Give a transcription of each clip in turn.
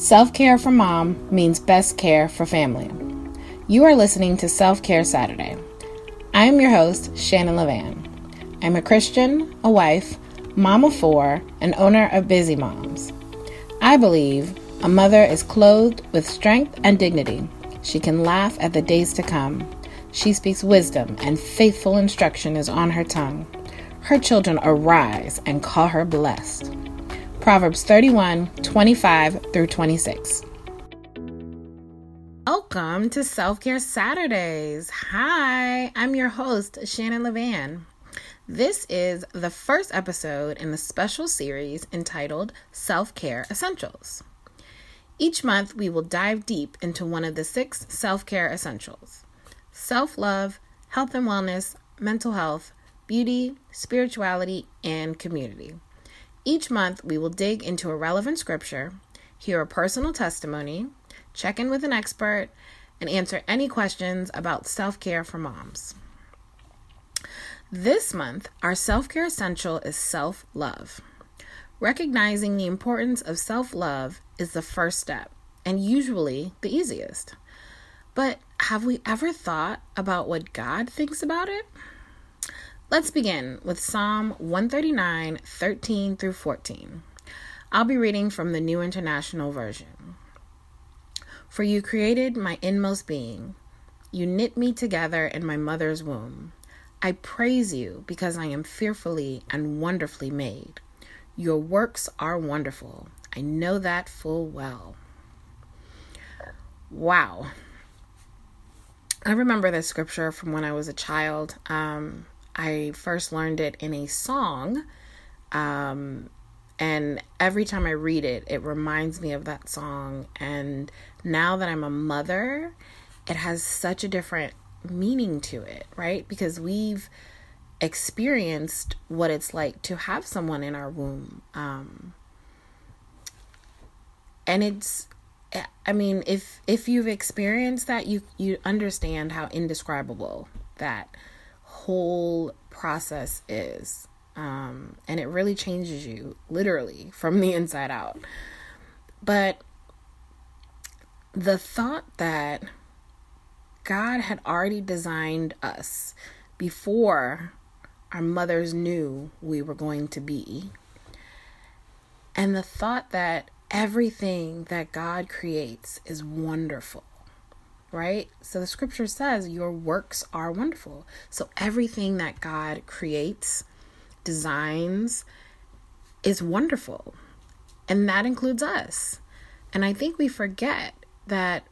Self care for mom means best care for family. You are listening to Self Care Saturday. I am your host, Shannon Levan. I'm a Christian, a wife, mom of four, and owner of Busy Moms. I believe a mother is clothed with strength and dignity. She can laugh at the days to come. She speaks wisdom, and faithful instruction is on her tongue. Her children arise and call her blessed. Proverbs 31 25 through 26. Welcome to Self Care Saturdays. Hi, I'm your host, Shannon Levan. This is the first episode in the special series entitled Self Care Essentials. Each month, we will dive deep into one of the six self care essentials self love, health and wellness, mental health, beauty, spirituality, and community. Each month, we will dig into a relevant scripture, hear a personal testimony, check in with an expert, and answer any questions about self care for moms. This month, our self care essential is self love. Recognizing the importance of self love is the first step, and usually the easiest. But have we ever thought about what God thinks about it? Let's begin with Psalm 139, 13 through 14. I'll be reading from the New International Version. For you created my inmost being, you knit me together in my mother's womb. I praise you because I am fearfully and wonderfully made. Your works are wonderful. I know that full well. Wow. I remember this scripture from when I was a child. Um, I first learned it in a song. Um, and every time I read it, it reminds me of that song. And now that I'm a mother, it has such a different meaning to it, right? Because we've experienced what it's like to have someone in our womb. Um, and it's I mean, if if you've experienced that, you you understand how indescribable that whole process is. Um, and it really changes you literally from the inside out. But the thought that God had already designed us before our mothers knew we were going to be, and the thought that everything that God creates is wonderful right? So the scripture says your works are wonderful. So everything that God creates, designs, is wonderful. And that includes us. And I think we forget that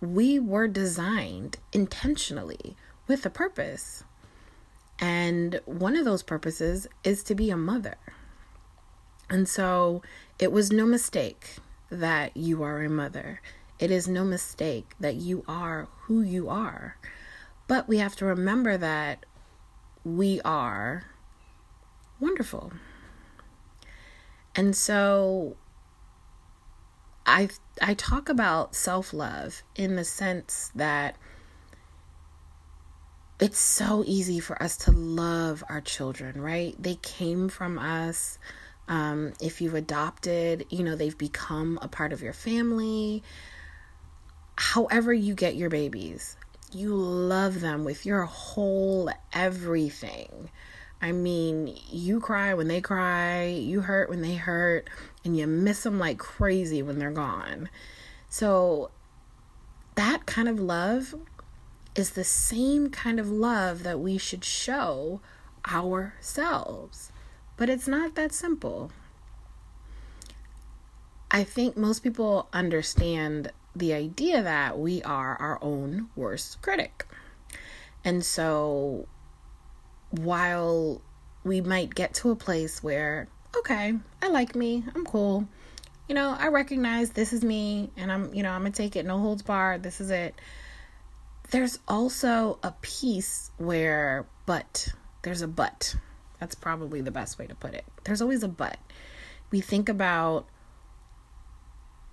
we were designed intentionally with a purpose. And one of those purposes is to be a mother. And so it was no mistake that you are a mother. It is no mistake that you are who you are. But we have to remember that we are wonderful. And so I I talk about self-love in the sense that it's so easy for us to love our children, right? They came from us. Um, if you've adopted, you know, they've become a part of your family however you get your babies, you love them with your whole everything. I mean, you cry when they cry, you hurt when they hurt, and you miss them like crazy when they're gone. So, that kind of love is the same kind of love that we should show ourselves. But it's not that simple. I think most people understand the idea that we are our own worst critic. And so while we might get to a place where, okay, I like me, I'm cool, you know, I recognize this is me and I'm, you know, I'm gonna take it no holds barred, this is it. There's also a piece where, but, there's a but. That's probably the best way to put it. There's always a but. We think about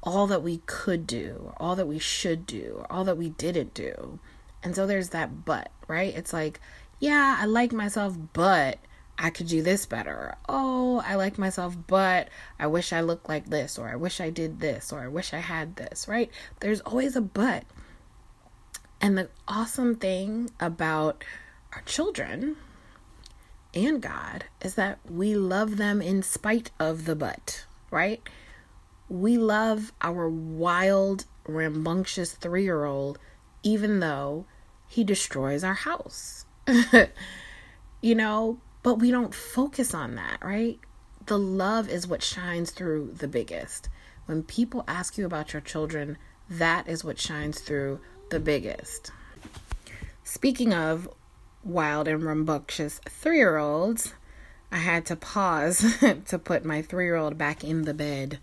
all that we could do, all that we should do, all that we didn't do. And so there's that but, right? It's like, yeah, I like myself, but I could do this better. oh, I like myself, but I wish I looked like this, or I wish I did this, or I wish I had this, right? There's always a but. And the awesome thing about our children and God is that we love them in spite of the but, right? We love our wild, rambunctious three year old, even though he destroys our house. you know, but we don't focus on that, right? The love is what shines through the biggest. When people ask you about your children, that is what shines through the biggest. Speaking of wild and rambunctious three year olds, I had to pause to put my three year old back in the bed.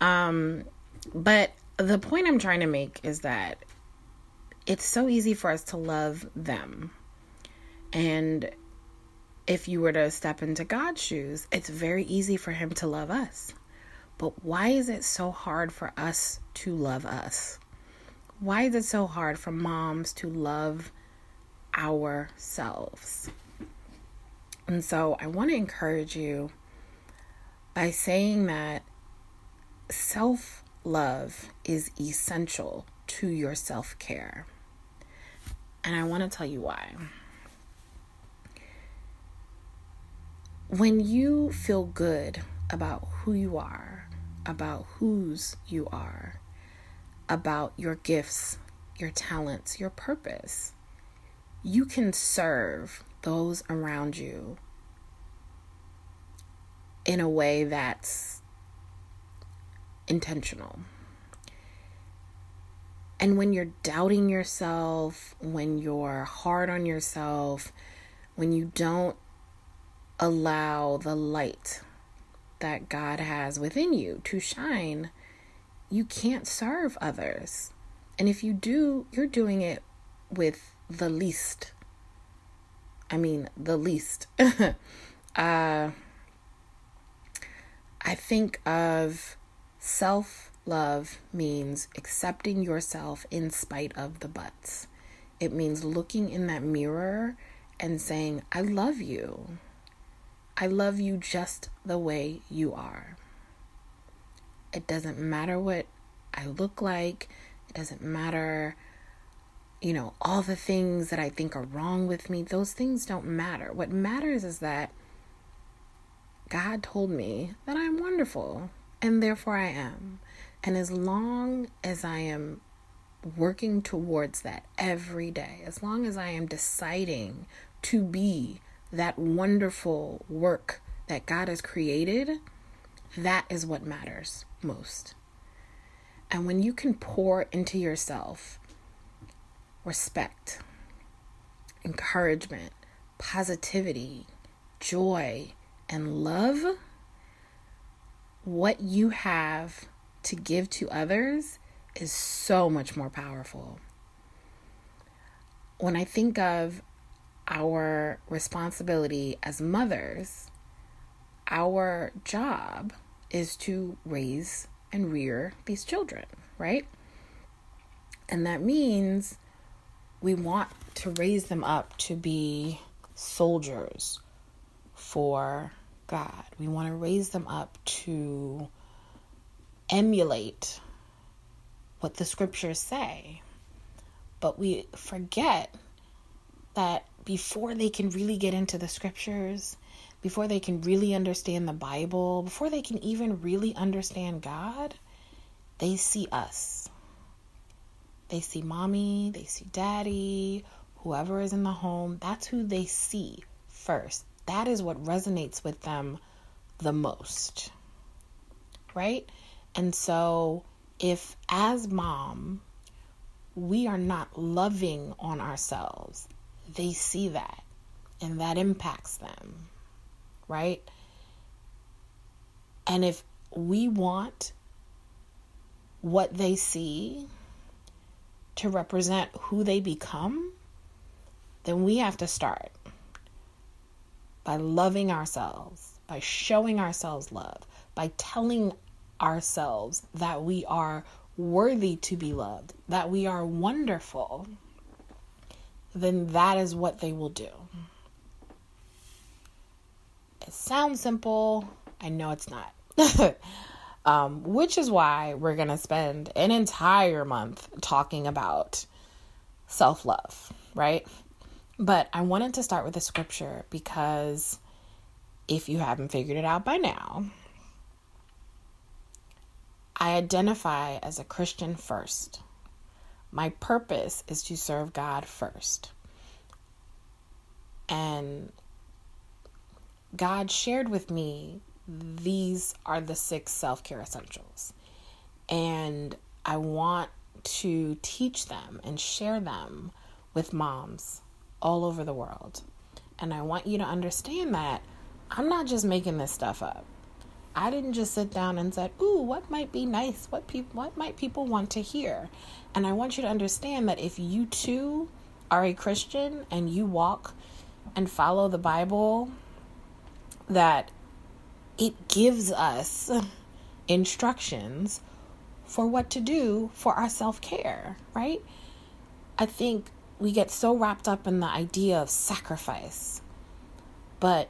Um, but the point I'm trying to make is that it's so easy for us to love them. And if you were to step into God's shoes, it's very easy for Him to love us. But why is it so hard for us to love us? Why is it so hard for moms to love ourselves? And so I want to encourage you by saying that self love is essential to your self care. And I want to tell you why. When you feel good about who you are, about whose you are, about your gifts, your talents, your purpose, you can serve those around you in a way that's intentional. And when you're doubting yourself, when you're hard on yourself, when you don't allow the light that God has within you to shine, you can't serve others. And if you do, you're doing it with the least. I mean, the least. uh, I think of self love means accepting yourself in spite of the buts. It means looking in that mirror and saying, I love you. I love you just the way you are. It doesn't matter what I look like, it doesn't matter, you know, all the things that I think are wrong with me. Those things don't matter. What matters is that God told me that I'm wonderful and therefore I am. And as long as I am working towards that every day, as long as I am deciding to be that wonderful work that God has created, that is what matters most. And when you can pour into yourself respect, encouragement, positivity, joy, and love, what you have to give to others is so much more powerful. When I think of our responsibility as mothers, our job is to raise and rear these children, right? And that means we want to raise them up to be soldiers for God. We want to raise them up to emulate what the scriptures say. But we forget that before they can really get into the scriptures, before they can really understand the Bible, before they can even really understand God, they see us. They see mommy, they see daddy, whoever is in the home. That's who they see first. That is what resonates with them the most. Right? And so, if as mom, we are not loving on ourselves, they see that and that impacts them, right? And if we want what they see to represent who they become, then we have to start by loving ourselves, by showing ourselves love, by telling ourselves that we are worthy to be loved, that we are wonderful then that is what they will do. It sounds simple. I know it's not. um, which is why we're going to spend an entire month talking about self love, right? But I wanted to start with a scripture because if you haven't figured it out by now, I identify as a Christian first. My purpose is to serve God first. And God shared with me these are the six self care essentials. And I want to teach them and share them with moms all over the world. And I want you to understand that I'm not just making this stuff up. I didn't just sit down and said, "Ooh, what might be nice? What people what might people want to hear?" And I want you to understand that if you too are a Christian and you walk and follow the Bible that it gives us instructions for what to do for our self care, right? I think we get so wrapped up in the idea of sacrifice, but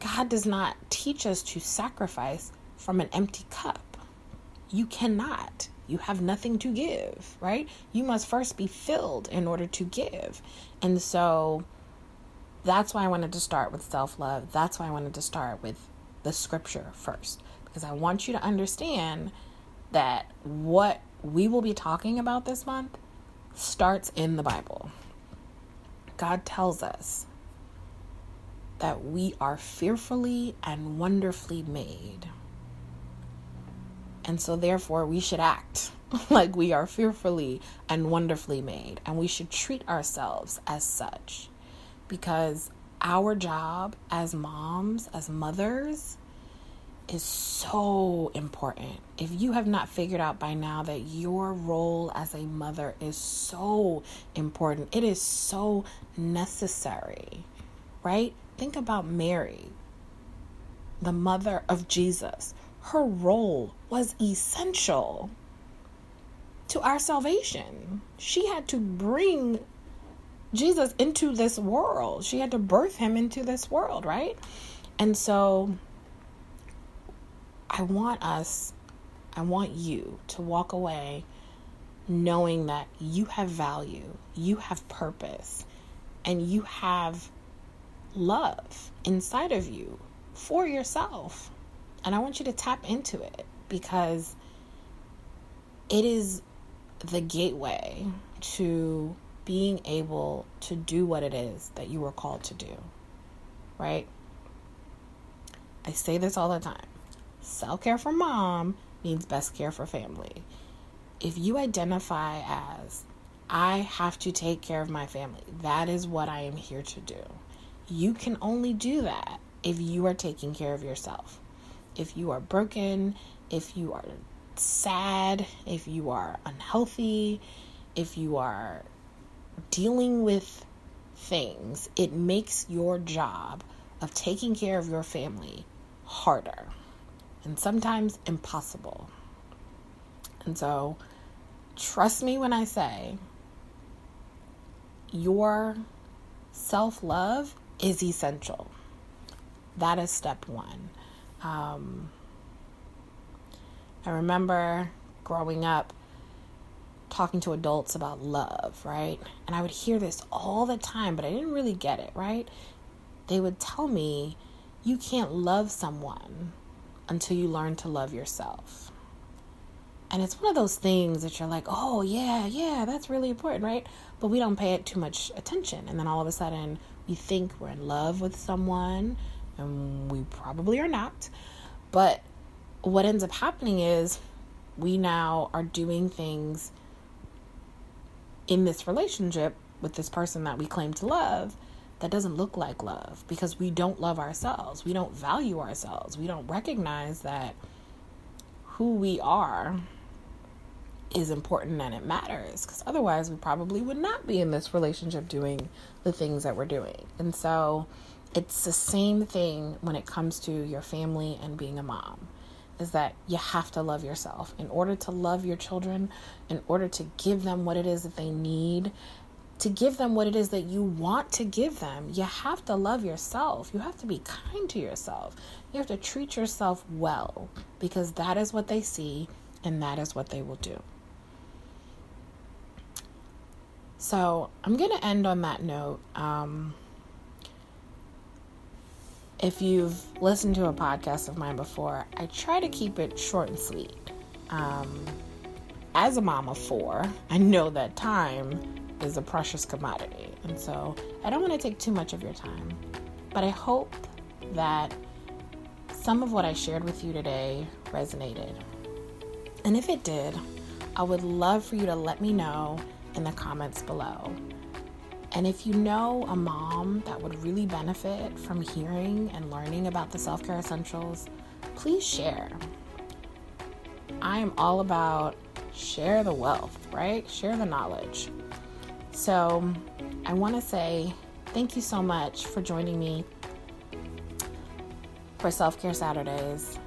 God does not teach us to sacrifice from an empty cup. You cannot. You have nothing to give, right? You must first be filled in order to give. And so that's why I wanted to start with self love. That's why I wanted to start with the scripture first because I want you to understand that what we will be talking about this month starts in the Bible. God tells us that we are fearfully and wonderfully made. And so, therefore, we should act like we are fearfully and wonderfully made. And we should treat ourselves as such because our job as moms, as mothers, is so important. If you have not figured out by now that your role as a mother is so important, it is so necessary, right? Think about Mary, the mother of Jesus. Her role was essential to our salvation. She had to bring Jesus into this world. She had to birth him into this world, right? And so I want us, I want you to walk away knowing that you have value, you have purpose, and you have love inside of you for yourself. And I want you to tap into it because it is the gateway to being able to do what it is that you were called to do. Right? I say this all the time self care for mom means best care for family. If you identify as, I have to take care of my family, that is what I am here to do. You can only do that if you are taking care of yourself. If you are broken, if you are sad, if you are unhealthy, if you are dealing with things, it makes your job of taking care of your family harder and sometimes impossible. And so, trust me when I say your self love is essential. That is step one. Um, I remember growing up talking to adults about love, right? And I would hear this all the time, but I didn't really get it, right? They would tell me, you can't love someone until you learn to love yourself. And it's one of those things that you're like, oh, yeah, yeah, that's really important, right? But we don't pay it too much attention. And then all of a sudden, we think we're in love with someone, and we probably are not. But what ends up happening is we now are doing things in this relationship with this person that we claim to love that doesn't look like love because we don't love ourselves. We don't value ourselves. We don't recognize that who we are is important and it matters because otherwise we probably would not be in this relationship doing the things that we're doing. And so it's the same thing when it comes to your family and being a mom is that you have to love yourself. In order to love your children, in order to give them what it is that they need, to give them what it is that you want to give them, you have to love yourself. You have to be kind to yourself. You have to treat yourself well because that is what they see and that is what they will do. So I'm going to end on that note. Um, if you've listened to a podcast of mine before, I try to keep it short and sweet. Um, as a mom of four, I know that time is a precious commodity. And so I don't want to take too much of your time. But I hope that some of what I shared with you today resonated. And if it did, I would love for you to let me know in the comments below. And if you know a mom that would really benefit from hearing and learning about the self care essentials, please share. I am all about share the wealth, right? Share the knowledge. So I want to say thank you so much for joining me for Self Care Saturdays.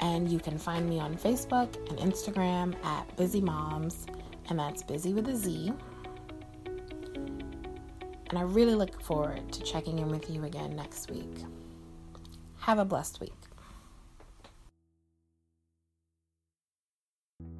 And you can find me on Facebook and Instagram at Busy Moms, and that's busy with a Z. And I really look forward to checking in with you again next week. Have a blessed week.